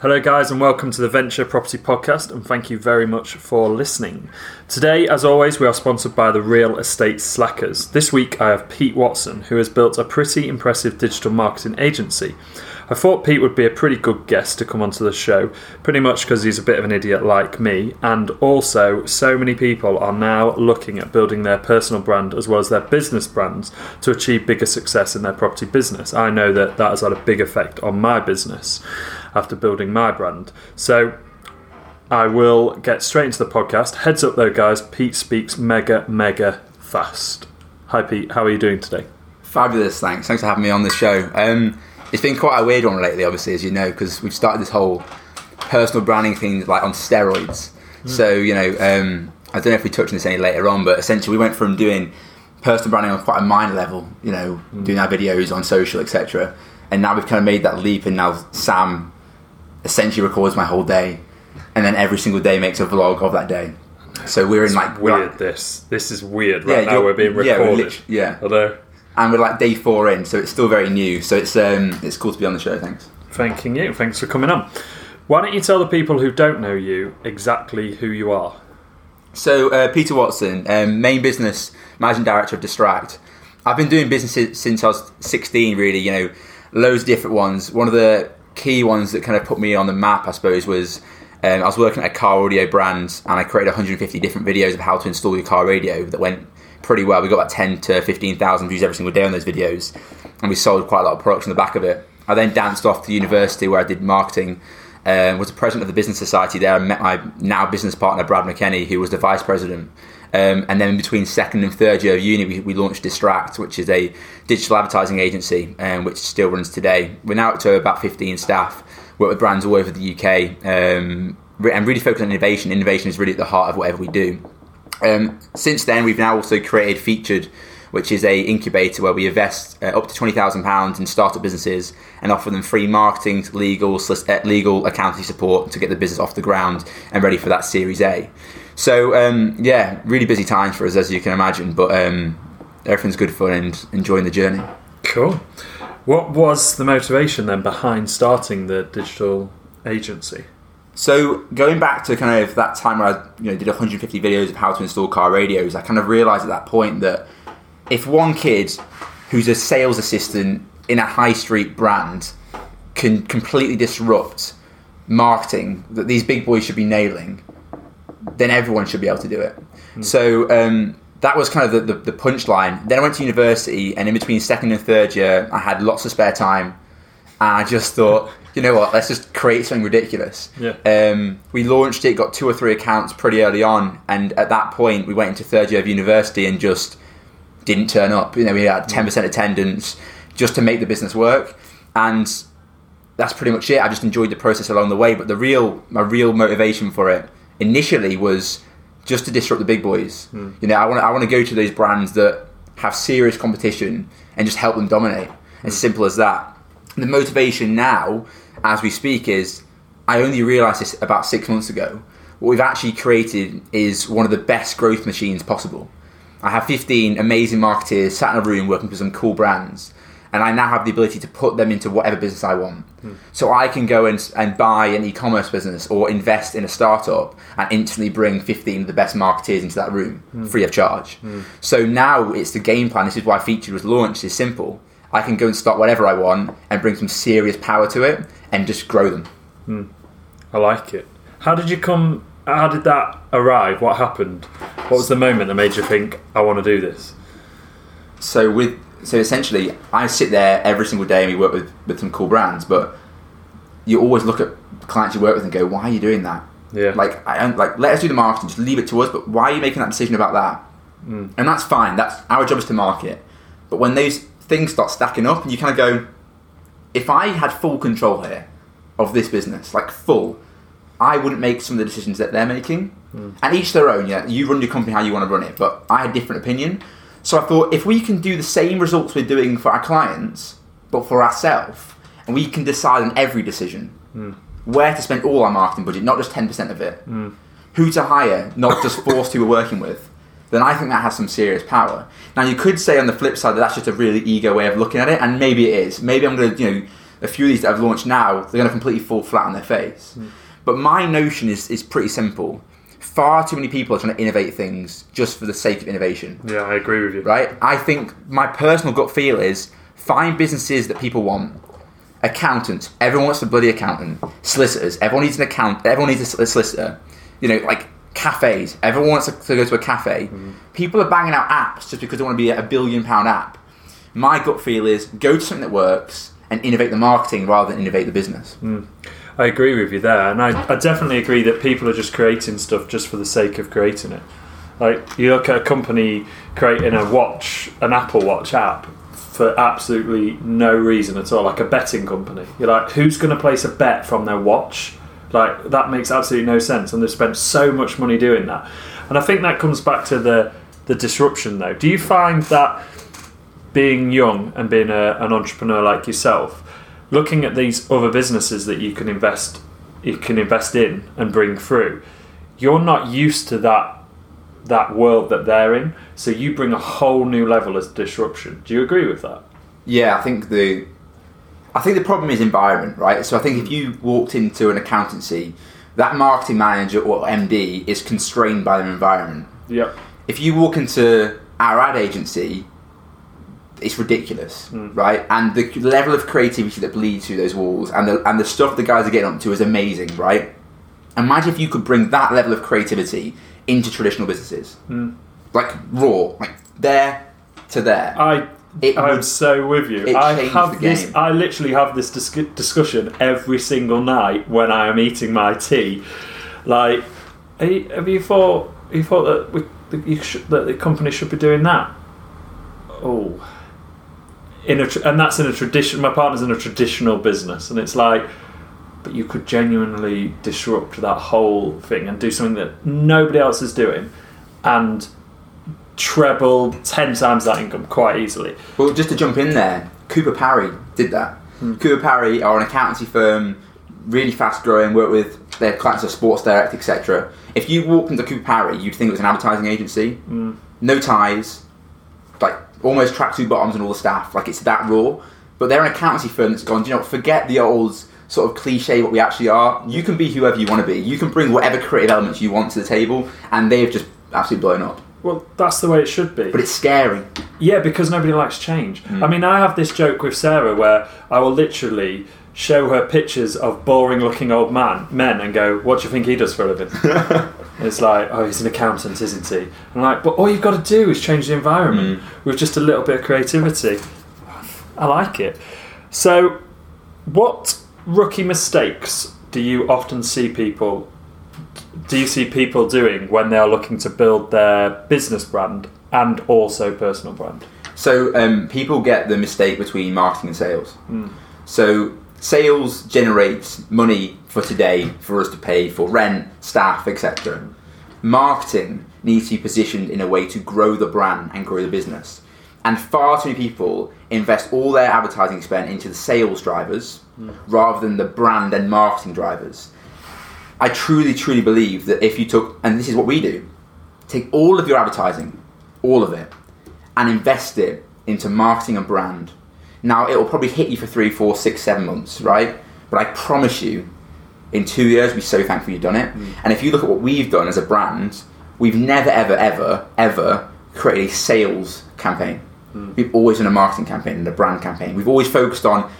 Hello, guys, and welcome to the Venture Property Podcast, and thank you very much for listening. Today, as always, we are sponsored by the Real Estate Slackers. This week, I have Pete Watson, who has built a pretty impressive digital marketing agency. I thought Pete would be a pretty good guest to come onto the show, pretty much because he's a bit of an idiot like me, and also, so many people are now looking at building their personal brand as well as their business brands to achieve bigger success in their property business. I know that that has had a big effect on my business after building my brand. So I will get straight into the podcast. Heads up though, guys, Pete speaks mega, mega fast. Hi, Pete. How are you doing today? Fabulous, thanks. Thanks for having me on the show. Um, it's been quite a weird one lately, obviously, as you know, because we've started this whole personal branding thing like on steroids. Mm. So, you know, um, I don't know if we touch on this any later on, but essentially we went from doing personal branding on quite a minor level, you know, mm. doing our videos on social, etc. And now we've kind of made that leap, and now Sam essentially records my whole day, and then every single day makes a vlog of that day. So we're in like weird. Like, this this is weird. Right yeah, now we're being recorded. Yeah, although and we're like day four in, so it's still very new. So it's um it's cool to be on the show. Thanks. Thanking you. Thanks for coming on. Why don't you tell the people who don't know you exactly who you are? So uh, Peter Watson, um, main business managing director of Distract. I've been doing business since I was 16. Really, you know, loads of different ones. One of the key ones that kind of put me on the map, I suppose, was um, I was working at a car audio brand and I created 150 different videos of how to install your car radio that went pretty well. We got about 10 to 15,000 views every single day on those videos and we sold quite a lot of products on the back of it. I then danced off to university where I did marketing. Um, was the president of the business society there. I met my now business partner Brad McKenney, who was the vice president. Um, and then between second and third year of uni, we, we launched Distract, which is a digital advertising agency, um, which still runs today. We're now up to about 15 staff, work with brands all over the UK, um, and really focus on innovation. Innovation is really at the heart of whatever we do. Um, since then, we've now also created Featured, which is a incubator where we invest uh, up to twenty thousand pounds in startup businesses and offer them free marketing, legal, legal, accounting support to get the business off the ground and ready for that Series A. So um, yeah, really busy times for us as you can imagine, but um, everything's good fun and enjoying the journey. Cool. What was the motivation then behind starting the digital agency? So going back to kind of that time where I you know did 150 videos of how to install car radios, I kind of realised at that point that if one kid who's a sales assistant in a high street brand can completely disrupt marketing that these big boys should be nailing, then everyone should be able to do it. Mm. So um, that was kind of the, the, the punchline. Then I went to university, and in between second and third year, I had lots of spare time. And I just thought, you know what, let's just create something ridiculous. Yeah. Um, we launched it, got two or three accounts pretty early on. And at that point, we went into third year of university and just didn't turn up. You know, we had 10% hmm. attendance just to make the business work. And that's pretty much it. I just enjoyed the process along the way. But the real, my real motivation for it initially was just to disrupt the big boys. Mm. You know, I want to I want to go to those brands that have serious competition and just help them dominate. Mm. As simple as that. The motivation now, as we speak, is I only realised this about six months ago. What we've actually created is one of the best growth machines possible. I have 15 amazing marketers sat in a room working for some cool brands and I now have the ability to put them into whatever business I want. Mm. So I can go and, and buy an e-commerce business or invest in a startup and instantly bring 15 of the best marketeers into that room mm. free of charge. Mm. So now it's the game plan. This is why Featured was launched. It's simple. I can go and start whatever I want and bring some serious power to it and just grow them. Hmm. I like it. How did you come? How did that arrive? What happened? What was the moment that made you think I want to do this? So with so essentially, I sit there every single day and we work with, with some cool brands, but you always look at clients you work with and go, why are you doing that? Yeah. Like, I don't, like, let us do the marketing, just leave it to us, but why are you making that decision about that? Mm. And that's fine. That's our job is to market. But when those things start stacking up and you kind of go, if I had full control here of this business, like full, I wouldn't make some of the decisions that they're making. Mm. And each their own, yeah. You run your company how you want to run it, but I had different opinion. So I thought if we can do the same results we're doing for our clients, but for ourselves, and we can decide on every decision mm. where to spend all our marketing budget, not just 10% of it, mm. who to hire, not just force who we're working with, then I think that has some serious power. Now, you could say on the flip side that that's just a really ego way of looking at it, and maybe it is. Maybe I'm going to, you know, a few of these that I've launched now, they're going to completely fall flat on their face. Hmm. But my notion is, is pretty simple. Far too many people are trying to innovate things just for the sake of innovation, Yeah, I agree with you. right? I think my personal gut feel is find businesses that people want. Accountants, everyone wants a bloody accountant. Solicitors, everyone needs an account. Everyone needs a solicitor. You know, like cafes, everyone wants to go to a cafe. Mm-hmm. People are banging out apps just because they want to be a billion pound app. My gut feel is go to something that works and innovate the marketing rather than innovate the business. Mm. I agree with you there, and I, I definitely agree that people are just creating stuff just for the sake of creating it. Like you look at a company creating a watch, an Apple Watch app for absolutely no reason at all, like a betting company. You're like, who's going to place a bet from their watch? Like that makes absolutely no sense, and they've spent so much money doing that. And I think that comes back to the the disruption, though. Do you find that being young and being a, an entrepreneur like yourself, looking at these other businesses that you can invest you can invest in and bring through, you're not used to that that world that they're in. So you bring a whole new level of disruption. Do you agree with that? Yeah, I think the I think the problem is environment, right? So I think if you walked into an accountancy, that marketing manager or MD is constrained by their environment. Yep. If you walk into our ad agency, it's ridiculous, hmm. right? And the level of creativity that bleeds through those walls and the and the stuff the guys are getting up to is amazing, right? Imagine if you could bring that level of creativity into traditional businesses, hmm. like raw, like there to there. I It I'm would- so with you. I have this. I literally have this dis- discussion every single night when I am eating my tea. Like, you- have you thought? You thought that we, that, should, that the company should be doing that? Oh, in a and that's in a tradition. My partner's in a traditional business, and it's like, but you could genuinely disrupt that whole thing and do something that nobody else is doing, and treble ten times that income quite easily. Well, just to jump in there, Cooper Parry did that. Hmm. Cooper Parry are an accountancy firm, really fast growing, work with their clients are Sports Direct, etc. If you walked into Cooper Parry, you'd think it was an advertising agency. Hmm. No ties, like almost tracksuit bottoms and all the staff, like it's that raw. But they're an accountancy firm that's gone, "Do you know, forget the old sort of cliche what we actually are. You can be whoever you want to be. You can bring whatever creative elements you want to the table, and they've just absolutely blown up. Well, that's the way it should be. But it's scary. Yeah, because nobody likes change. Hmm. I mean, I have this joke with Sarah where I will literally show her pictures of boring looking old man men and go, What do you think he does for a living? it's like, Oh, he's an accountant, isn't he? I'm like, But all you've got to do is change the environment with just a little bit of creativity. I like it. So, what rookie mistakes do you often see people do you see people doing when they are looking to build their business brand and also personal brand? So um, people get the mistake between marketing and sales. So sales generates money for today for us to pay for rent, staff, etc. Marketing needs to be positioned in a way to grow the brand and grow the business. And far too many people invest all their advertising spend into the sales drivers hmm. rather than the brand and marketing drivers. I truly, truly believe that if you took, and this is what we do, take all of your advertising, all of it, and invest it into marketing and brand. Now it will probably hit you for three, four, six, seven months, right? But I promise you, in two years, we're so thankful you've done it. Mm. And if you look at what we've done as a brand, we've never, ever, ever, ever created a sales campaign. Mm. We've always done a marketing campaign and a brand campaign. We've always focused on,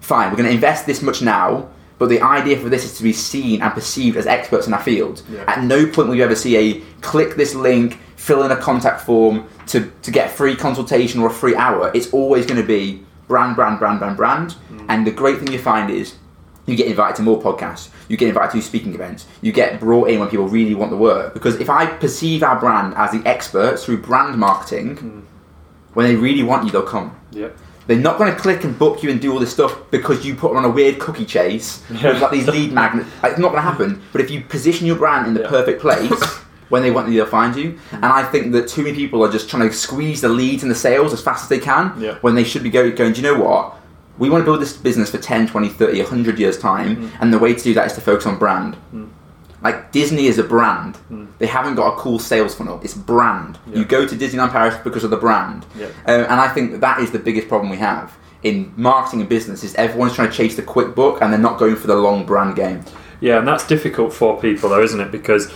fine, we're going to invest this much now, but the idea for this is to be seen and perceived as experts in our field. Yeah. At no point will you ever see a click this link, fill in a contact form to, to get a free consultation or a free hour. It's always going to be brand, brand, brand, brand, brand. Mm. And the great thing you find is you get invited to more podcasts, you get invited to speaking events, you get brought in when people really want the work. Because if I perceive our brand as the experts through brand marketing, mm. when they really want you, they'll come. Yep. They're not going to click and book you and do all this stuff because you put them on a weird cookie chase Yeah. with like these lead magnets. Like, It's not going to happen. But if you position your brand in the Yeah. perfect place, when they want you, they'll find you. And I think that too many people are just trying to squeeze the leads and the sales as fast as they can Yeah. when they should be go, going, do you know what? We want to build this business for 10, 20, 30, 100 years' time. Mm-hmm. And the way to do that is to focus on brand. Mm. Like Disney is a brand. They haven't got a cool sales funnel. It's brand. Yeah. You go to Disneyland Paris because of the brand. Yeah. Um, and I think that, that is the biggest problem we have in marketing and business is everyone's trying to chase the quick book and they're not going for the long brand game. Yeah, and that's difficult for people though, isn't it? Because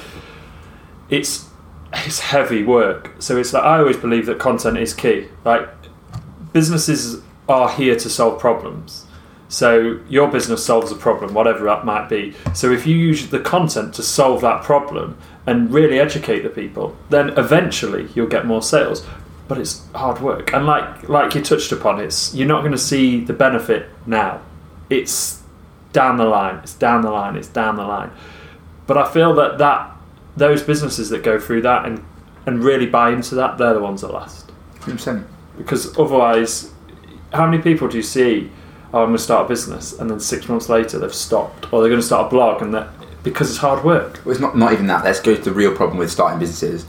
it's it's heavy work. So it's like I always believe that content is key. Like businesses are here to solve problems. So your business solves a problem, whatever that might be. So if you use the content to solve that problem and really educate the people, then eventually you'll get more sales. But it's hard work, and like like you touched upon, it's you're not going to see the benefit now. It's down the line. It's down the line. It's down the line. But I feel that that those businesses that go through that and and really buy into that, they're the ones that last. 100%. Because otherwise, how many people do you see? Oh, I'm going to start a business, and then six months later they've stopped, or they're going to start a blog, and that because it's hard work. Well, it's not, not even that. Let's go to the real problem with starting businesses.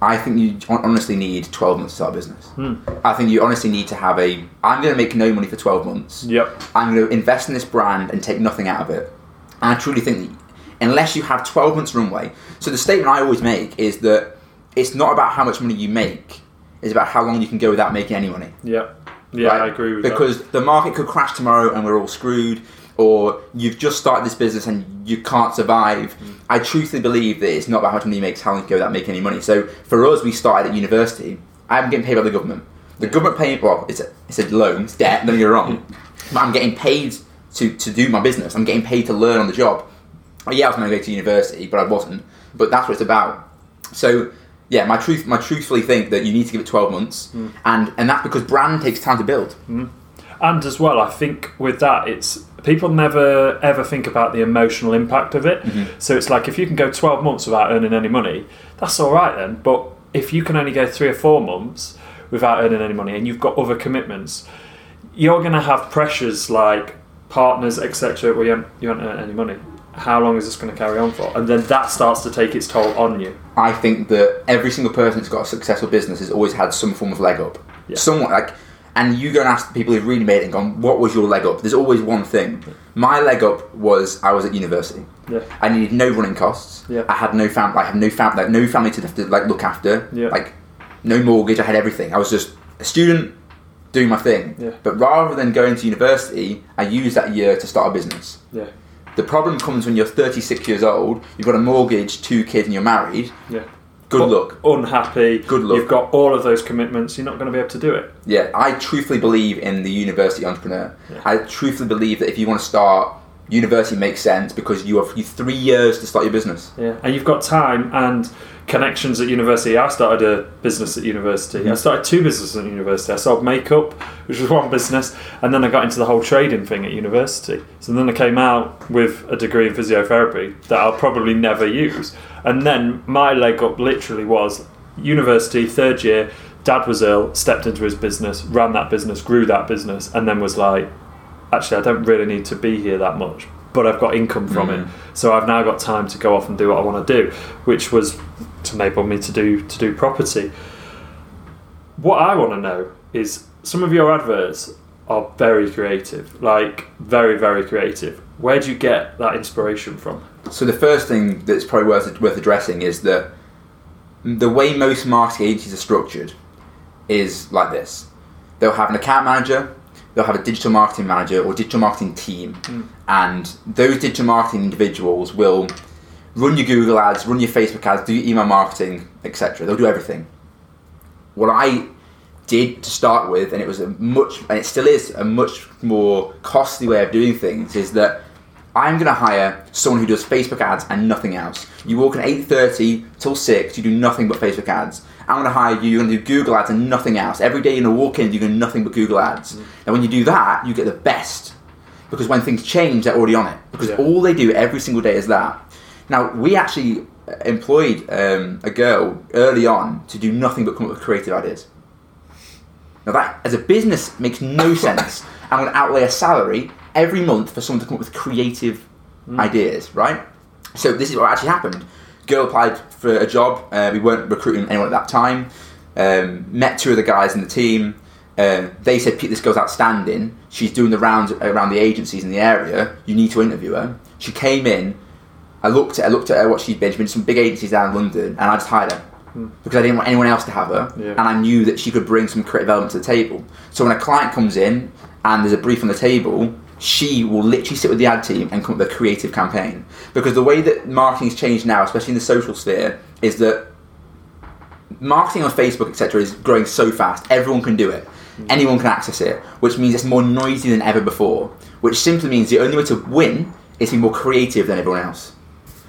I think you honestly need 12 months to start a business. Hmm. I think you honestly need to have a. I'm going to make no money for 12 months. Yep. I'm going to invest in this brand and take nothing out of it. And I truly think that unless you have 12 months runway, so the statement I always make is that it's not about how much money you make, it's about how long you can go without making any money. Yep. Yeah, right? I agree with because the market could crash tomorrow and we're all screwed, or you've just started this business and you can't survive. Mm. I truthfully believe that it's not about how much money you make, it's how long you go without making any money. So for us, we started at university. I'm getting paid by the government. The government paying well, it's a it's a loan, it's debt. Don't get me wrong, but I'm getting paid to to do my business. I'm getting paid to learn on the job. Oh, yeah, I was going to go to university, but I wasn't. But that's what it's about. So yeah, my truth, my truthfully think that you need to give it 12 months, Hmm. and and that's because brand takes time to build. And as well, I think with that, it's people never ever think about the emotional impact of it. So it's like if you can go 12 months without earning any money, that's all right then. But if you can only go three or four months without earning any money and you've got other commitments, you're going to have pressures like partners, etc. where you haven't, you haven't earned any money. How long is this going to carry on for? And then that starts to take its toll on you. I think that every single person that's got a successful business has always had some form of leg up. Yeah. Somewhat like, and you go and ask the people who've really made it and gone, what was your leg up? There's always one thing. My leg up was I was at university. Yeah. I needed no running costs. Yeah. I had no family. I had no family. Like, no family to to like look after. Yeah. Like no mortgage. I had everything. I was just a student doing my thing. Yeah. But rather than going to university, I used that year to start a business. Yeah. The problem comes when you're 36 years old. You've got a mortgage, two kids, and you're married. Yeah. Good Un- luck. Unhappy. Good luck. You've got all of those commitments. You're not going to be able to do it. Yeah, I truthfully believe in the university entrepreneur. Yeah. I truthfully believe that if you want to start, university makes sense because you have you three years to start your business. Yeah, and you've got time and connections at university. I started a business at university. Mm-hmm. I started two businesses at university. I sold makeup, which was one business, and then I got into the whole trading thing at university. So then I came out with a degree in physiotherapy that I'll probably never use. And then my leg up literally was university, third year. Dad was ill, stepped into his business, ran that business, grew that business, and then was like, actually, I don't really need to be here that much, but I've got income from it. Mm. So I've now got time to go off and do what I want to do, which was to enable me to do to do property. What I want to know is some of your adverts are very creative, like very very creative. Where do you get that inspiration from? So the first thing that's probably worth worth addressing is that the way most marketing agencies are structured is like this: they'll have an account manager, they'll have a digital marketing manager or digital marketing team, hmm. and those digital marketing individuals will run your Google ads, run your Facebook ads, do your email marketing, etc. They'll do everything. What I did to start with, and it was a much, and it still is a much more costly way of doing things, is that I'm going to hire someone who does Facebook ads and nothing else. You walk at 8.30 till 6, you do nothing but Facebook ads. I'm going to hire you, you're going to do Google ads and nothing else. Every day you're going to walk in, you're doing nothing but Google ads. Mm. Now when you do that, you get the best. Because when things change, they're already on it. Because Yeah. all they do every single day is that. Now, we actually uh, employed um, a girl early on to do nothing but come up with creative ideas. Now that, as a business, makes no sense. I'm going to outlay a salary every month for someone to come up with creative mm. ideas, right? So this is what actually happened. Girl applied for a job. Uh, we weren't recruiting anyone at that time. Um, met two of the guys in the team. Um, they said, "Pete, this girl's outstanding. She's doing the rounds around the agencies in the area. You need to interview her." She came in. I looked at her, looked at her what she'd been. She'd been to some big agencies down in London, and I just hired her. because I didn't want anyone else to have her, Yeah. and I knew that she could bring some creative element to the table. So when a client comes in and there's a brief on the table, she will literally sit with the ad team and come up with a creative campaign. Because the way that marketing's changed now, especially in the social sphere, is that marketing on Facebook, etc., is growing so fast. Everyone can do it. Mm. Anyone can access it, which means it's more noisy than ever before. Which simply means the only way to win is to be more creative than everyone else.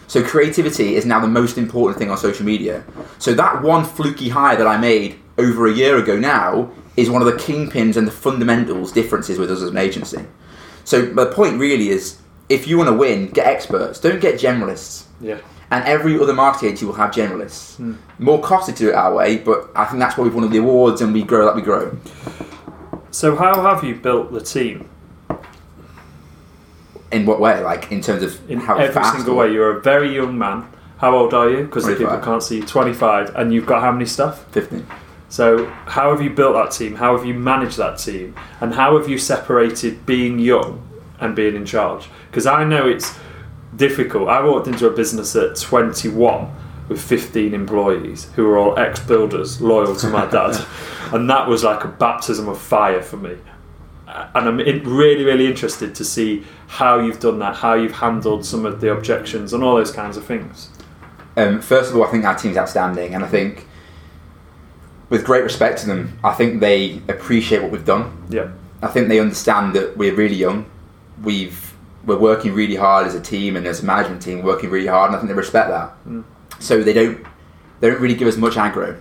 So creativity is now the most important thing on social media. So that one fluky hire that I made over a year ago now is one of the kingpins and the fundamentals differences with us as an agency. So the point really is, if you want to win, get experts. Don't get generalists. Yeah. And every other marketing agency will have generalists. Hmm. More costly to do it our way, but I think that's why we've won the awards and we grow that we grow. So how have you built the team In what way? Like in terms of in how every fast single way? You're a very young man. How old are you? Because the people can't see you. 25, and you've got how many staff? Fifteen. So, how have you built that team? How have you managed that team? And how have you separated being young and being in charge? Because I know it's difficult. I walked into a business at 21 with 15 employees who were all ex builders loyal to my dad. and that was like a baptism of fire for me. And I'm really, really interested to see how you've done that, how you've handled some of the objections, and all those kinds of things. Um, first of all, I think our team's outstanding, and I think, with great respect to them, I think they appreciate what we've done. Yeah. I think they understand that we're really young. We've we're working really hard as a team and as a management team, working really hard, and I think they respect that. Mm. So they don't they don't really give us much aggro.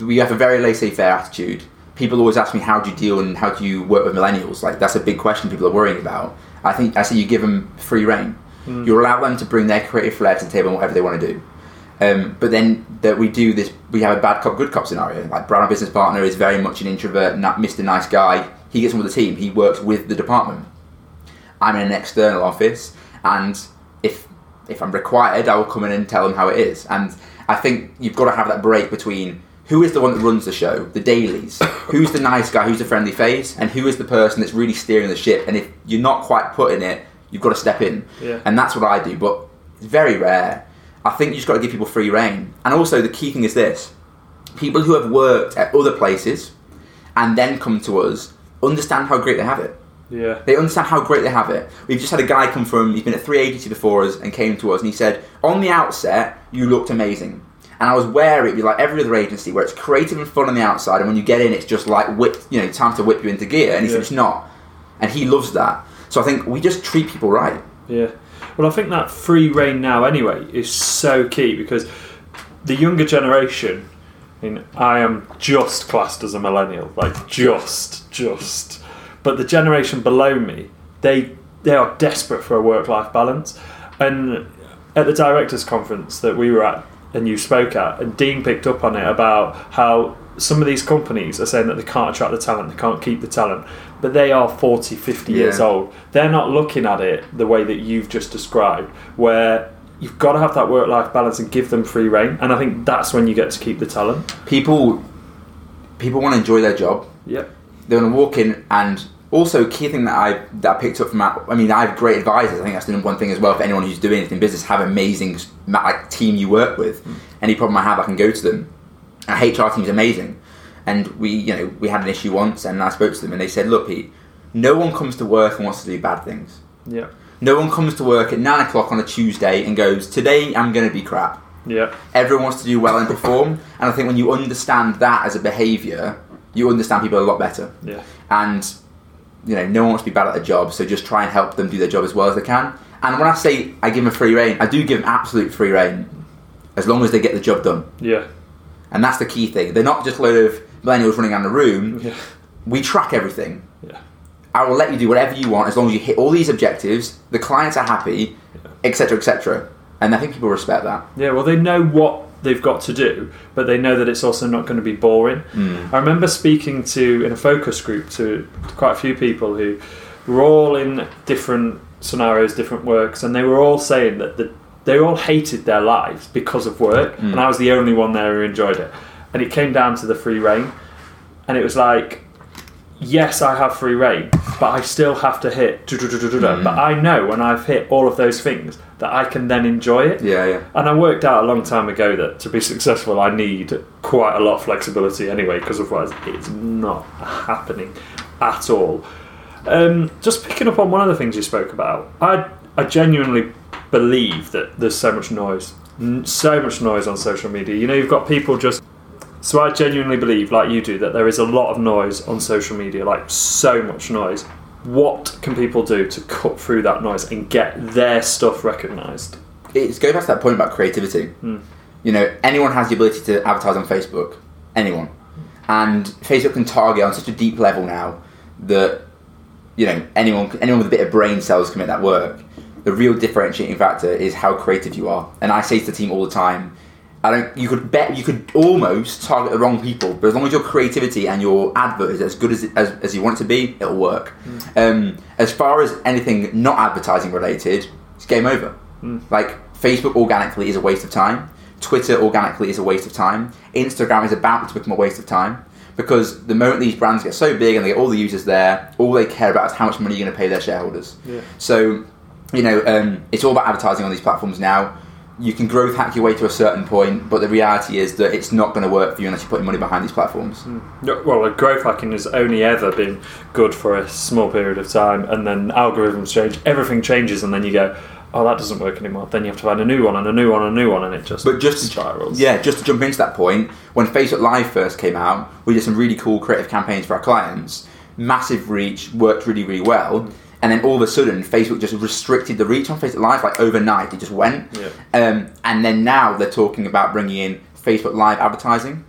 We have a very laissez-faire attitude. People always ask me how do you deal and how do you work with millennials? Like that's a big question people are worrying about. I think I say you give them free reign. Mm. You allow them to bring their creative flair to the table and whatever they want to do. Um, but then that we do this, we have a bad cop, good cop scenario. Like Brown, our business partner, is very much an introvert, not Mr. Nice Guy. He gets on with the team. He works with the department. I'm in an external office, and if if I'm required, I will come in and tell them how it is. And I think you've got to have that break between who is the one that runs the show, the dailies, who's the nice guy, who's the friendly face, and who is the person that's really steering the ship. And if you're not quite putting it, you've got to step in. Yeah. And that's what I do. But it's very rare. I think you just got to give people free reign. And also, the key thing is this: people who have worked at other places and then come to us understand how great they have it. Yeah. They understand how great they have it. We've just had a guy come from, he's been at 380 before us and came to us and he said, On the outset, you looked amazing. And I was wary it'd be like every other agency where it's creative and fun on the outside, and when you get in, it's just like whip, you know, time to whip you into gear. And he said, It's not. And he loves that. So I think we just treat people right. Yeah. Well, I think that free reign now, anyway, is so key because the younger generation, I mean, I am just classed as a millennial, like just, just. But the generation below me, they they are desperate for a work life balance. And at the directors' conference that we were at and you spoke at, and Dean picked up on it about how some of these companies are saying that they can't attract the talent, they can't keep the talent, but they are 40, 50 years old. They're not looking at it the way that you've just described, where you've got to have that work life balance and give them free reign. And I think that's when you get to keep the talent. People people want to enjoy their job. Yep. They want to walk in and also key thing that I that I picked up from that I mean I have great advisors I think that's the number one thing as well for anyone who's doing anything in business have amazing like team you work with hmm. any problem I have I can go to them our HR team's amazing and we you know we had an issue once and I spoke to them and they said look Pete no one comes to work and wants to do bad things Yep. no one comes to work at 9 o'clock on a Tuesday and goes today I'm going to be crap Yep. everyone wants to do well and perform and I think when you understand that as a behaviour you understand people a lot better Yeah. and you know no one wants to be bad at their job so just try and help them do their job as well as they can and when i say i give them free reign i do give them absolute free reign as long as they get the job done Yeah. And that's the key thing. They're not just a load of millennials running around the room. Yeah. we track everything. Yeah. i will let you do whatever you want as long as you hit all these objectives the clients are happy etc etc and i think people respect that. Yeah, well, they know what they've got to do, but they know that it's also not going to be boring. Hmm. I remember speaking to, in a focus group, to quite a few people who were all in different scenarios, different works, and they were all saying that the, they all hated their lives because of work, and I was the only one there who enjoyed it. And it came down to the free reign, and it was like, yes, I have free reign, but I still have to hit. Mm. But I know when I've hit all of those things that I can then enjoy it. Yeah, yeah. And I worked out a long time ago that to be successful, I need quite a lot of flexibility anyway, because otherwise it's not happening at all. Um, just picking up on one of the things you spoke about, I I genuinely believe that there's so much noise, so much noise on social media. You know, you've got people just. So I genuinely believe, like you do, that there is a lot of noise on social media, like so much noise. What can people do to cut through that noise and get their stuff recognised? It's going back to that point about creativity. Hmm. You know, anyone has the ability to advertise on Facebook. Anyone. And Facebook can target on such a deep level now that you know anyone anyone with a bit of brain cells can make that work. The real differentiating factor is how creative you are. And I say to the team all the time, I don't. You could bet. You could almost target the wrong people, but as long as your creativity and your advert is as good as as, as you want it to be, it'll work. Um, as far as anything not advertising related, it's game over. Like Facebook organically is a waste of time. Twitter organically is a waste of time. Instagram is about to become a waste of time because the moment these brands get so big and they get all the users there, all they care about is how much money you're going to pay their shareholders. Yeah. So, you know, um, it's all about advertising on these platforms now. You can growth hack your way to a certain point, but the reality is that it's not going to work for you unless you're putting money behind these platforms. No, Well, like, growth hacking has only ever been good for a small period of time, and then algorithms change, everything changes, and then you go, oh, that doesn't work anymore. Then you have to find a new one, and a new one, and a new one, and it just But just spirals. Yeah, just to jump into that point, when Facebook Live first came out, we did some really cool creative campaigns for our clients. Massive reach, worked really, really well. And then all of a sudden, Facebook just restricted the reach on Facebook Live, like overnight, it just went. Yeah. Um, and then now they're talking about bringing in Facebook Live advertising.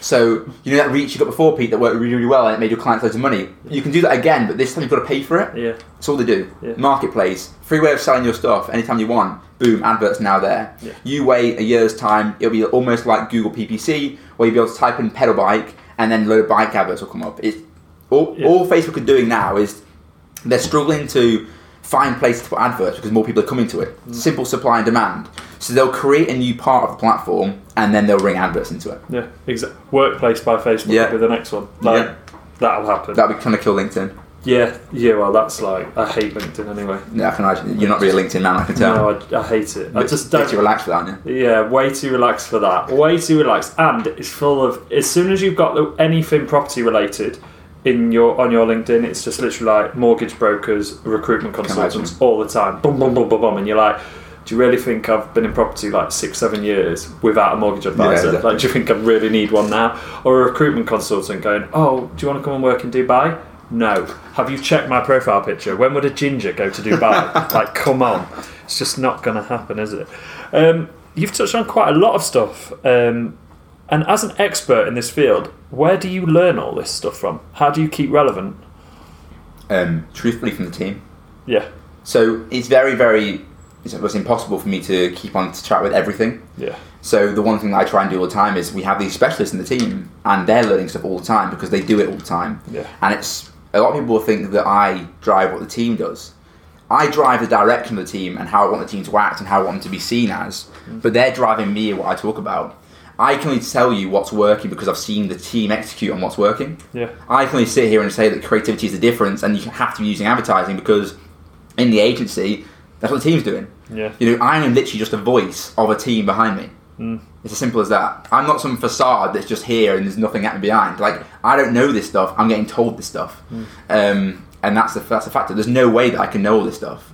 So, you know that reach you got before, Pete, that worked really, really well and it made your clients loads of money? You can do that again, but this time you've got to pay for it. Yeah. That's all they do. Yeah. Marketplace, free way of selling your stuff anytime you want. Boom, adverts now there. Yeah. You wait a year's time, it'll be almost like Google PPC, where you'll be able to type in pedal bike and then load of bike adverts will come up. It's all, Yeah. all Facebook are doing now is they're struggling to find places to put adverts because more people are coming to it. Mm. Simple supply and demand. So they'll create a new part of the platform and then they'll ring adverts into it. Yeah, exactly. Workplace by Facebook Yeah. will be the next one. Like, Yeah. that'll happen. That'll be trying to kill LinkedIn. yeah, yeah, well, that's like, I hate LinkedIn anyway. Yeah, I can imagine. You're not really a LinkedIn man, I can tell. No, I, I hate it. I just don't. too relaxed for that, aren't you? Yeah, way too relaxed for that. Way too relaxed, and it's full of. As soon as you've got anything property related in your on your LinkedIn, it's just literally like mortgage brokers, recruitment consultants all the time. Boom, boom, boom, boom, boom, and you're like. Do you really think I've been in property like six, seven years without a mortgage advisor? exactly. Like, do you think I really need one now? Or a recruitment consultant going, "Oh, do you want to come and work in Dubai?" No. Have you checked my profile picture? When would a ginger go to Dubai? like, come on, it's just not going to happen, is it? Um, you've touched on quite a lot of stuff, um, and as an expert in this field, where do you learn all this stuff from? How do you keep relevant? Um, truthfully, from the team. Yeah, So it's very, very. It's almost impossible for me to keep on to track with everything. yeah, So the one thing that I try and do all the time is we have these specialists in the team, and they're learning stuff all the time because they do it all the time. Yeah. And it's a lot of people think that I drive what the team does. I drive the direction of the team and how I want the team to act and how I want them to be seen as, but they're driving me and what I talk about. I can only tell you what's working because I've seen the team execute on what's working. yeah, I can only sit here and say that creativity is the difference, and you have to be using advertising because in the agency, that's what the team's doing. yeah, You know, I am literally just a voice of a team behind me. Mm. It's as simple as that. I'm not some facade that's just here and there's nothing happening behind. Like I don't know this stuff. I'm getting told this stuff, um, and that's the that's the factor. There's no way that I can know all this stuff.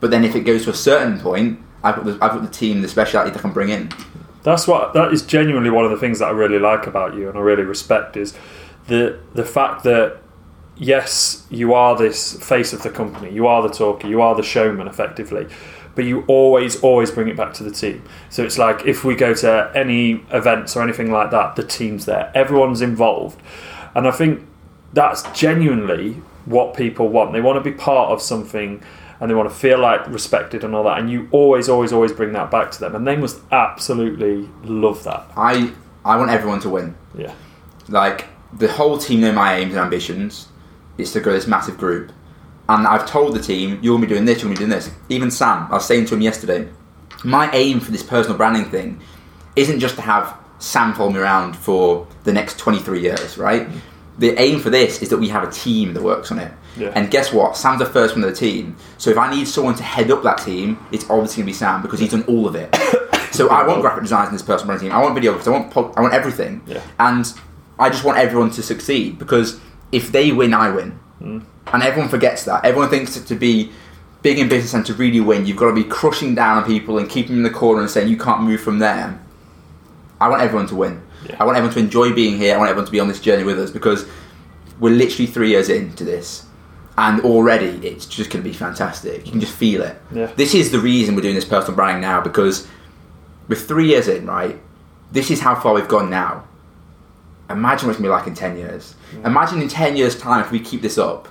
But then if it goes to a certain point, I've got the, I've got the team, the speciality that I can bring in. That's what that is genuinely one of the things that I really like about you and I really respect is the the fact that yes, you are this face of the company, you are the talker, you are the showman effectively, but you always always bring it back to the team. So it's like if we go to any events or anything like that, the team's there, everyone's involved, and I think that's genuinely what people want. They want to be part of something and they want to feel like respected and all that. And you always, always, always bring that back to them. And they must absolutely love that. I I want everyone to win. Yeah. like the whole team know my aims and ambitions It's to grow this massive group and I've told the team you're to be doing this you're to be doing this even Sam I was saying to him yesterday my aim for this personal branding thing isn't just to have Sam follow me around for the next 23 years right mm. the aim for this is that we have a team that works on it. Yeah. And guess what? Sam's the first one of the team. So if I need someone to head up that team, it's obviously going to be Sam because he's done all of it. so I want graphic designers in this personal branding team. I want videographers. I want I want everything. Yeah. And I just want everyone to succeed because if they win, I win. Mm. And everyone forgets that. Everyone thinks that to be big in business and to really win, you've got to be crushing down on people and keeping them in the corner and saying you can't move from there. I want everyone to win. Yeah. I want everyone to enjoy being here. I want everyone to be on this journey with us because we're literally three years into this. And already it's just going to be fantastic. You can just feel it. Yeah. This is the reason we're doing this personal branding now because we're three years in, right? This is how far we've gone now. Imagine what it's going to be like in 10 years. Imagine in 10 years' time if we keep this up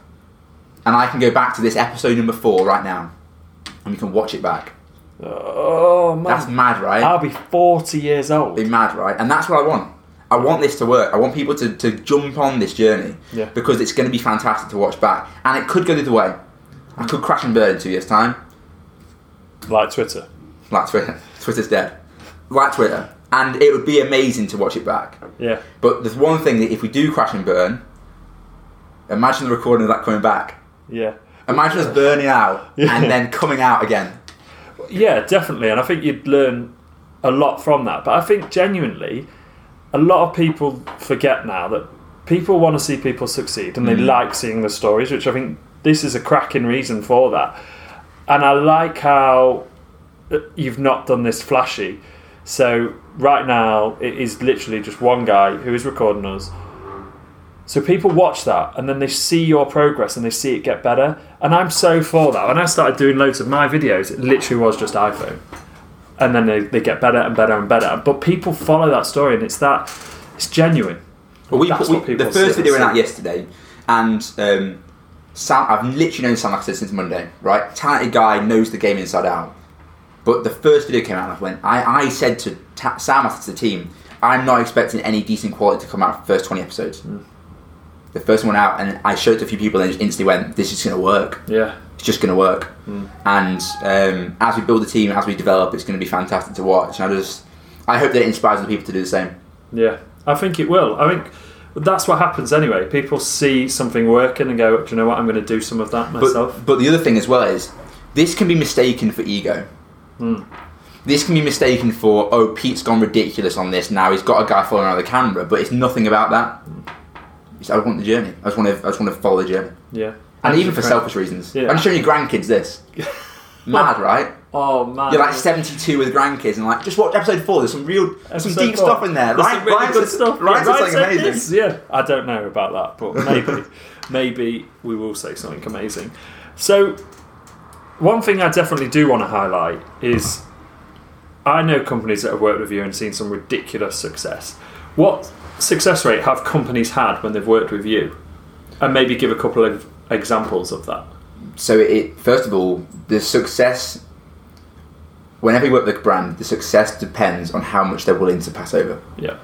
and I can go back to this episode number four right now and we can watch it back. Oh man, That's mad, right? I'll be forty years old. be mad, right? And that's what I want. I want this to work. I want people to, to jump on this journey Yeah. because it's going to be fantastic to watch back. And it could go the other way. I could crash and burn in two years' time, Like Twitter. like Twitter. Twitter's dead. Like Twitter. And it would be amazing to watch it back. Yeah. But there's one thing that if we do crash and burn, imagine the recording of that coming back. Yeah. Imagine us burning out Yeah. and then coming out again. Yeah, definitely. And I think you'd learn a lot from that. But I think genuinely, a lot of people forget now that people want to see people succeed and they like seeing the stories, which I think this is a cracking reason for that. And I like how uh, you've not done this flashy. So right now, it is literally just one guy who is recording us. So people watch that and then they see your progress and they see it get better. And I'm so for that. When I started doing loads of my videos, it literally was just iPhone. And then they, they get better and better and better. But people follow that story and it's that, it's genuine. Well, we, That's we- what people the first see- video went out yesterday, and um, Sam, I've literally known Sam like since Monday. Right, talented guy, knows the game inside out. But the first video came out, and I went. I, I said to ta- Sam, to the team, I'm not expecting any decent quality to come out the first 20 episodes. Hmm. The first one out, and I showed it to a few people, and they just instantly went, "This is going to work. Yeah. It's just going to work." Hmm. And um, as we build the team, as we develop, it's going to be fantastic to watch. And I just, I hope that it inspires other people to do the same. Yeah. I think it will. I think that's what happens anyway. People see something working and go, do you know what? I'm going to do some of that myself. But, but the other thing as well is this can be mistaken for ego. Hmm. This can be mistaken for oh Pete's gone ridiculous on this now. He's got a guy following around the camera, but it's nothing about that. It's, I want the journey. I just want to. I just want to follow the journey, yeah. And even for Right. selfish reasons. Yeah. I'm showing your grandkids this. Mad, right? Oh, man. You're like 72 with grandkids, and like just watch episode four. There's some real, there's some deep four. stuff in there. There's Ryan, some really good stuff. Ryan Yeah, said Ryan something amazing. this, Yeah, I don't know about that, but maybe, maybe we will say something amazing. So, one thing I definitely do want to highlight is I know companies that have worked with you and seen some ridiculous success. What success rate have companies had when they've worked with you? And maybe give a couple of examples of that. so it first of all the success whenever you work with a brand the success depends on how much they're willing to pass over. Yeah.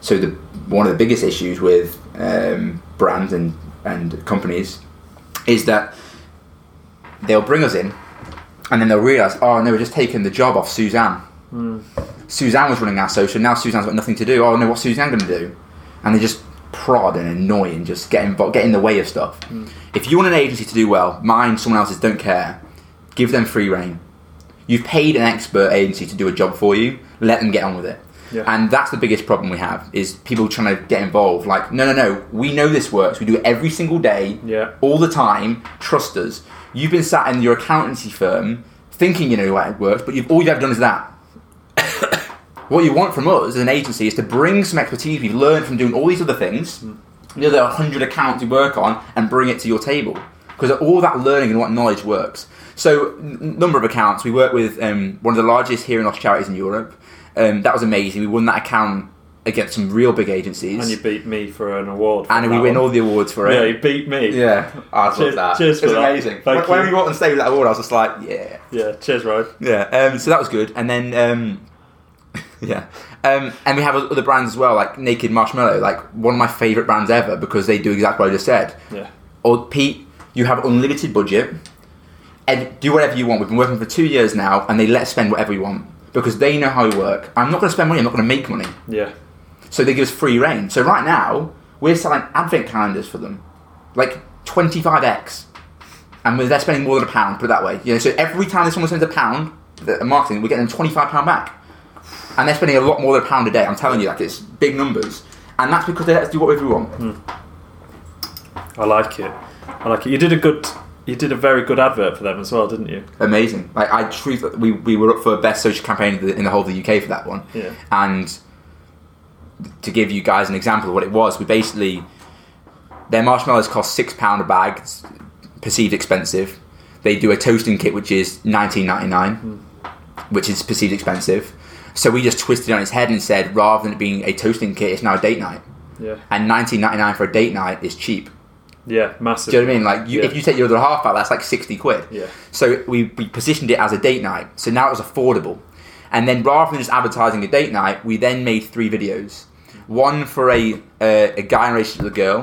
so the one of the biggest issues with um, brands and, and companies is that they'll bring us in and then they'll realise oh no we're just taking the job off Suzanne. Suzanne was running our social. Now Suzanne's got nothing to do. Oh no what's Suzanne going to do? And they just prod and annoy and just get, involved, get in the way of stuff. Hmm. If you want an agency to do well mine someone else's don't care. Give them free reign. You've paid an expert agency to do a job for you let them get on with it. Yeah. and that's the biggest problem we have is people trying to get involved. Like no no no we know this works. We do it every single day Yeah. all the time. Trust us. You've been sat in your accountancy firm thinking you know how it works but you've all you've ever done is that what you want from us as an agency is to bring some expertise we've learned from doing all these other things the other 100 accounts we work on and bring it to your table because all that learning and what knowledge works so n- number of accounts we work with um, one of the largest hearing loss charities in europe um, that was amazing we won that account against some real big agencies And you beat me for an award. for and we win one. all the awards for it. Yeah, you beat me. yeah, I love Cheers- that. cheers it was for that. amazing. Thank when when we got on stage with that award, I was just like, yeah, Yeah, cheers, Ryan. yeah. Um, so that was good. And then, um, yeah, um, and we have other brands as well, like Naked Marshmallow, like one of my favourite brands ever because they do exactly what I just said. Yeah. Or Pete, you have unlimited budget, and do whatever you want. We've been working for two years now, and they let us spend whatever we want because they know how we work. I'm not going to spend money. I'm not going to make money. Yeah. So they give us free reign. So right now, we're selling advent calendars for them, like 25x, and they're spending more than a pound. Put it that way. You know, so every time this someone sends a pound, the marketing, we're getting them 25 pound back, and they're spending a lot more than a pound a day. I'm telling you, like it's big numbers, and that's because they let us do whatever we want. Hmm. I like it. I like it. You did a good. You did a very good advert for them as well, didn't you? Amazing. Like I truly, we we were up for best social campaign in the, in the whole of the UK for that one. Yeah. And to give you guys an example of what it was, we basically their marshmallows cost six pound a bag, it's perceived expensive. They do a toasting kit which is nineteen ninety nine, hmm. which is perceived expensive. So we just twisted it on its head and said, rather than it being a toasting kit, it's now a date night, Yeah. and nineteen ninety nine for a date night is cheap. Yeah. Massive. Do you know what I mean? Like, you, Yeah. if you take your other half out, that's like sixty quid. Yeah. So we, we positioned it as a date night. So now it was affordable. And then rather than just advertising a date night, we then made three videos. One for a uh, a guy in a relationship with a girl,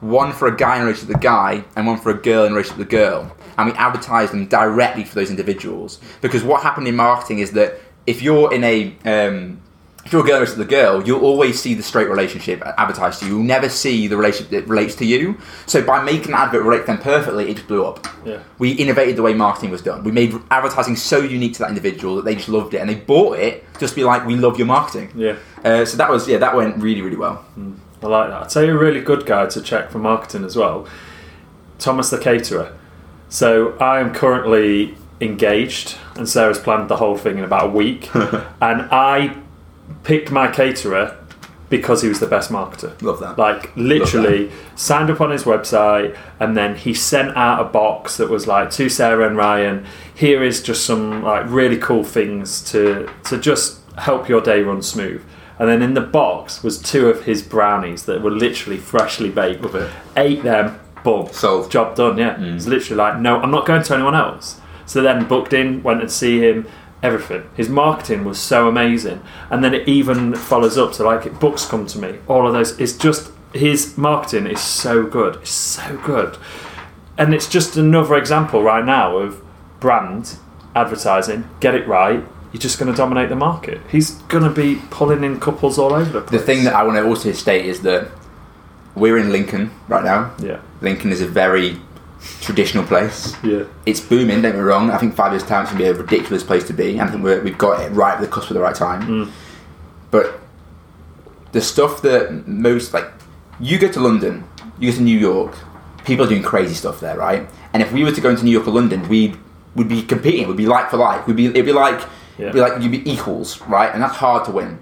one for a guy in a relationship with a guy, and one for a girl in a relationship with a girl. And we advertised them directly for those individuals. Because what happened in marketing is that if you're in a um, if you're a girl with a girl, you'll always see the straight relationship advertised to you. You'll never see the relationship that relates to you. So by making an advert relate to them perfectly, it just blew up. Yeah. We innovated the way marketing was done. We made advertising so unique to that individual that they just loved it, and they bought it just to be like, "We love your marketing." Yeah. Uh, so that was yeah, that went really really well. I like that. I'll tell you a really good guy to check for marketing as well. Thomas the caterer. So I am currently engaged, and Sarah's planned the whole thing in about a week. and I picked my caterer because he was the best marketer. Love that. Like literally signed up on his website, and then he sent out a box that was like to Sarah and Ryan. Here is just some like really cool things to to just help your day run smooth. And then in the box was two of his brownies that were literally freshly baked. Love it. Ate them, boom, Sold. job done. Yeah, mm. it's literally like no, I'm not going to anyone else. So then booked in, went and see him. Everything. His marketing was so amazing, and then it even follows up. So like books come to me. All of those. It's just his marketing is so good. It's so good, and it's just another example right now of brand advertising. Get it right. You're just going to dominate the market. He's going to be pulling in couples all over the place. The thing that I want to also state is that we're in Lincoln right now. yeah, Lincoln is a very traditional place. yeah, It's booming. Don't get me wrong. I think five years time it's gonna be a ridiculous place to be. I think we're, we've got it right at the cusp of the right time. Mm. But the stuff that most like, you go to London, you go to New York, people are doing crazy stuff there, right? And if we were to go into New York or London, we would be competing. We'd be like for like. We'd be it'd be like it'd be like you'd be equals, right? And that's hard to win.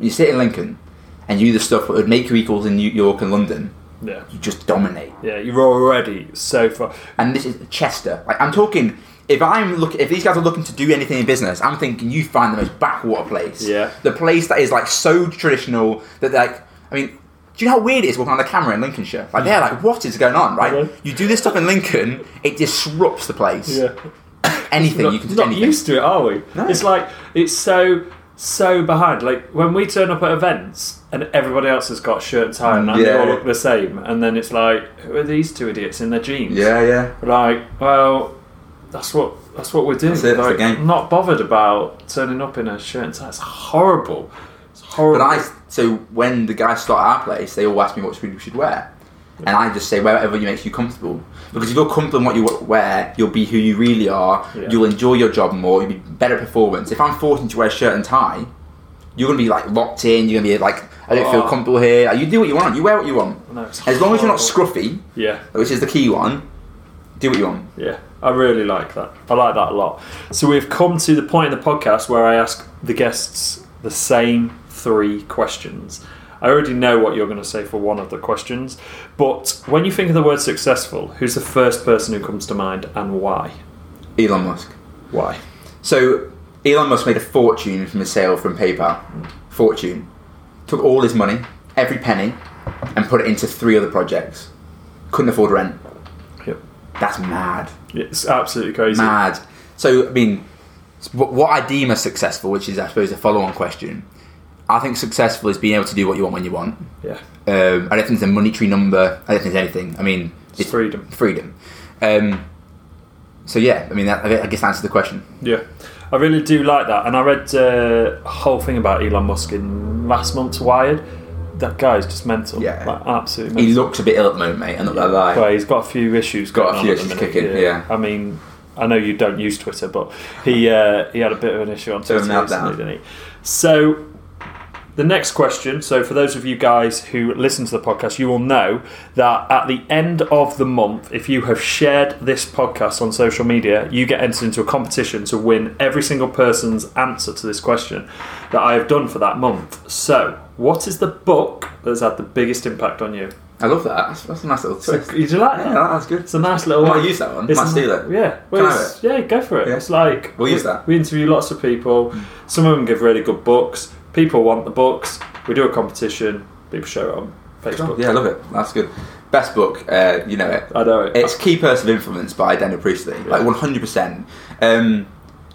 You sit in Lincoln, and you do the stuff that would make you equals in New York and London. Yeah, You just dominate. yeah. You're already so far. and this is Chester. Like I'm talking, if I'm look, if these guys are looking to do anything in business, I'm thinking you find the most backwater place. Yeah. the place that is like so traditional that like, I mean. Do you know how weird it is walking on the camera in Lincolnshire? Like they're like, what is going on, right? You do this stuff in Lincoln, it disrupts the place. Yeah. Anything not, you can do. not anything. used to it, are we? No. It's like it's so so behind. Like when we turn up at events and everybody else has got shirt and tie on and they Yeah. all look the same, and then it's like, who are these two idiots in their jeans? Yeah, yeah. Like, well, that's what that's what we're doing. That's it, that's like, the game. Not bothered about turning up in a shirt and tie. It's horrible. It's horrible. But I, so when the guys start our place, they all ask me what we should wear. And I just say wherever you makes you comfortable. Because if you're comfortable in what you wear, you'll be who you really are. Yeah. You'll enjoy your job more. You'll be better performance. If I'm forcing to wear a shirt and tie, you're gonna be like locked in. You're gonna be like, I don't feel Oh. comfortable here. You do what you want. You wear what you want. No, As long as you're not scruffy, Yeah. which is the key one, do what you want. Yeah, I really like that. I like that a lot. So we've come to the point in the podcast where I ask the guests the same three questions. I already know what you're going to say for one of the questions, but when you think of the word successful, who's the first person who comes to mind and why? Elon Musk. Why? So Elon Musk made a fortune from his sale from PayPal. Fortune. Took all his money, every penny, and put it into three other projects. Couldn't afford rent. Yep. That's mad. It's absolutely crazy. Mad. So, I mean, what what I deem as successful, which is, I suppose, a follow on question, I think successful is being able to do what you want when you want. Yeah, Um, I don't think it's a monetary number. I don't think it's anything. I mean, it's freedom. freedom. Um, so, yeah, I mean, that, I guess that answers the question. Yeah, I really do like that. And I read uh, a whole thing about Elon Musk in last month's Wired. that guy's just mental. Yeah. like absolutely. Mental. He looks a bit ill at the moment, mate. I'm not gonna lie. Well, he's got a few issues. Got a few issues kicking, yeah. I mean, I know you don't use Twitter, but he uh, he had a bit of an issue on Twitter recently, didn't he? So. The next question. So, for those of you guys who listen to the podcast, you will know that at the end of the month, if you have shared this podcast on social media, you get entered into a competition to win every single person's answer to this question that I have done for that month. So, what is the book that's had the biggest impact on you? I love that. That's, that's a nice little twist. You like that? Yeah, that's good. It's a nice little. I might use that one. it's Might steal it. Yeah, well, Can I it's- yeah, go for it. Yeah. It's like We'll we, use that. We interview lots of people. Mm. Some of them give really good books. People want the books. We do a competition. People share it on Facebook. Yeah, I love it. That's good. Best book, uh, you know it. I know it. It's Key Person of Influence by Daniel Priestley. Like 100%. Um,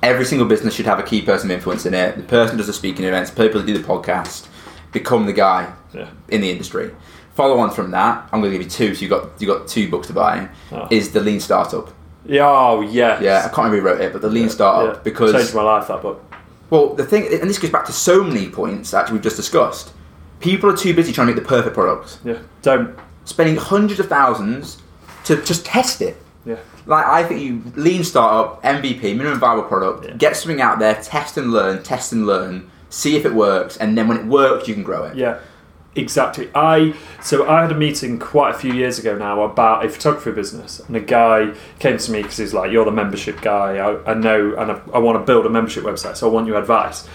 every single business should have a key person of influence in it. The person does the speaking events, people who do the podcast, become the guy yeah. in the industry. Follow on from that, I'm going to give you two. So you got you got two books to buy. Oh. Is the Lean Startup? Yeah. Oh, yes. Yeah, I can't remember who wrote it, but the Lean Yeah. Startup because changed my life. That book. Well, the thing, and this goes back to so many points actually we've just discussed. People are too busy trying to make the perfect product, Yeah. Don't. spending hundreds of thousands to just test it. Yeah. Like I think you lean startup, MVP, minimum viable product, Yeah. get something out there, test and learn, test and learn, see if it works, and then when it works, you can grow it. Yeah, exactly. I so I had a meeting quite a few years ago now about a photography business, and a guy came to me because he's like, "You're the membership guy. I, I know, and I, I want to build a membership website, so I want your advice."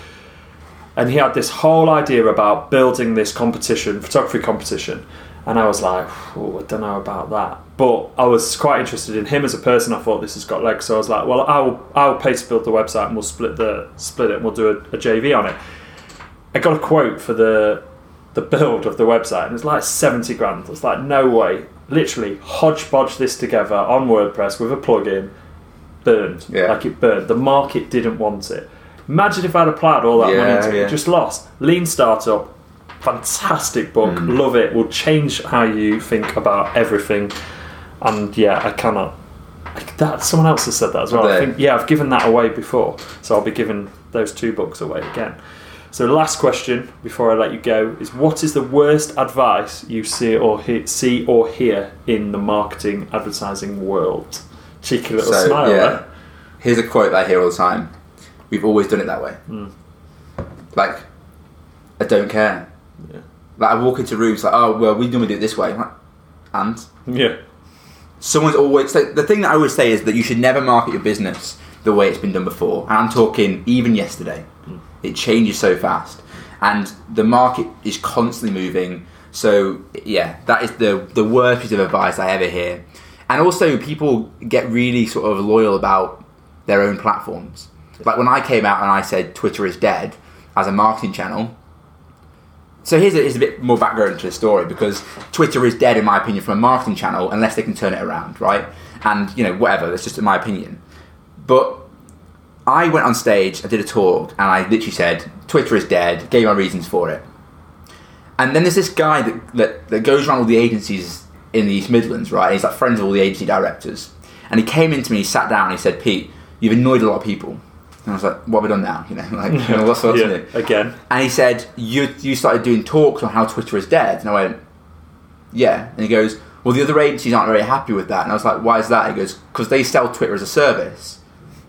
And he had this whole idea about building this competition, photography competition, and I was like, oh, I don't know about that. But I was quite interested in him as a person. I thought this has got legs, so I was like, well, I'll I'll pay to build the website, and we'll split the split it, and we'll do a, a JV on it. I got a quote for the the build of the website, and it's like seventy grand. It's like no way. Literally hodgepodge this together on WordPress with a plugin. Burned, Yeah. like it burned. The market didn't want it. Imagine if I'd applied all that money to yeah. it, just lost. Lean startup, fantastic book, Mm. love it. Will change how you think about everything. And yeah, I cannot. That someone else has said that as well. I think yeah, I've given that away before, so I'll be giving those two books away again. So, the last question before I let you go is: What is the worst advice you see or he- see or hear in the marketing advertising world? Cheeky little So smile. yeah, there. here's a quote that I hear all the time. We've always done it that way. Hmm. Like, I don't care. Yeah. Like I walk into rooms like, oh well, we normally do it this way. Like, and Yeah. someone's always so the thing that I always say is that you should never market your business the way it's been done before. And I'm talking even yesterday. It changes so fast, and the market is constantly moving. So yeah, that is the the worst piece of advice I ever hear. And also, people get really sort of loyal about their own platforms. Like when I came out and I said Twitter is dead as a marketing channel. So here's a, here's a bit more background to the story because Twitter is dead in my opinion from a marketing channel unless they can turn it around, right? And you know whatever, that's just in my opinion. But I went on stage, I did a talk, and I literally said Twitter is dead, gave my reasons for it. And then there's this guy that, that, that goes around all the agencies in the East Midlands, right? He's like friends of all the agency directors. And he came into me, he sat down, and he said, Pete, you've annoyed a lot of people. And I was like, what have I done now? You know, like, you know, what's what's yeah. new? Again. And he said, you, you started doing talks on how Twitter is dead. And I went, yeah. And he goes, well, the other agencies aren't very happy with that. And I was like, why is that? He goes, because they sell Twitter as a service.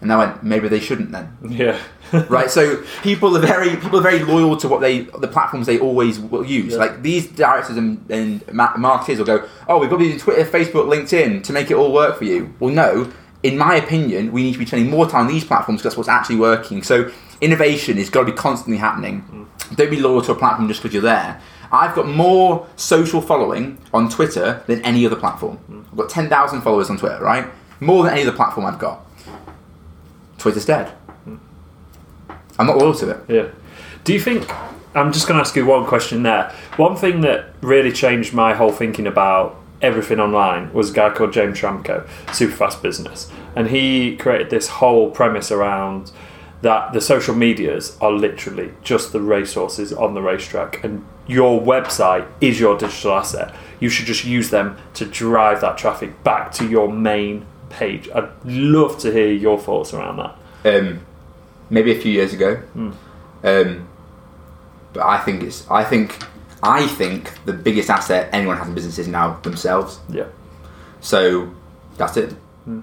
And I went, maybe they shouldn't then. Yeah. right? So people are very people are very loyal to what they the platforms they always will use. Yeah. Like these directors and, and marketers will go, "Oh, we've got to be using Twitter, Facebook, LinkedIn to make it all work for you." Well, no. In my opinion, we need to be spending more time on these platforms because that's what's actually working. So innovation is got to be constantly happening. Mm. Don't be loyal to a platform just because you're there. I've got more social following on Twitter than any other platform. Mm. I've got 10,000 followers on Twitter, right? More than any other platform I've got. Twitter's dead. I'm not loyal to it. Yeah. Do you think? I'm just going to ask you one question there. One thing that really changed my whole thinking about everything online was a guy called James Schramko, Superfast Business, and he created this whole premise around that the social medias are literally just the racehorses on the racetrack, and your website is your digital asset. You should just use them to drive that traffic back to your main page. I'd love to hear your thoughts around that. um, maybe a few years ago. Um, but I think it's I think I think the biggest asset anyone has in business is now themselves. Yeah. So that's it.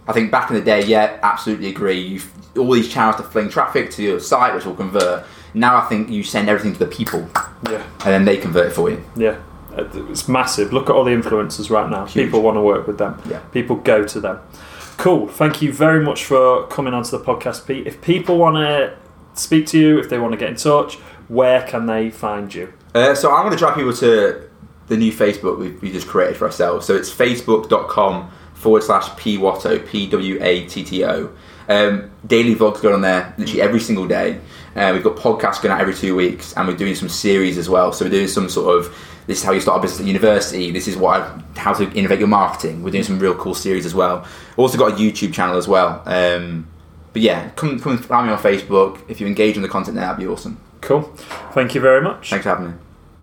I think back in the day, yeah, absolutely agree. You've all these channels to fling traffic to your site, which will convert. Now I think you send everything to the people, Yeah. and then they convert it for you. Yeah. Uh, It's massive. Look at all the influencers right now. Huge. People want to work with them. Yeah. People go to them. Cool. Thank you very much for coming onto the podcast, Pete. If people want to speak to you, if they want to get in touch, where can they find you? Uh, so I'm going to drive people to the new Facebook we, we just created for ourselves. So it's facebook.com forward slash pwatto, P W A T T O. Um, daily vlogs going on there literally every single day. Uh, we've got podcasts going out every two weeks, and we're doing some series as well. So we're doing some sort of this is how you start a business at university. This is what I, how to innovate your marketing. We're doing some real cool series as well. Also got a YouTube channel as well. Um, but yeah, come come find me on Facebook. If you engage in the content there, that'd be awesome. Cool. Thank you very much. Thanks for having me.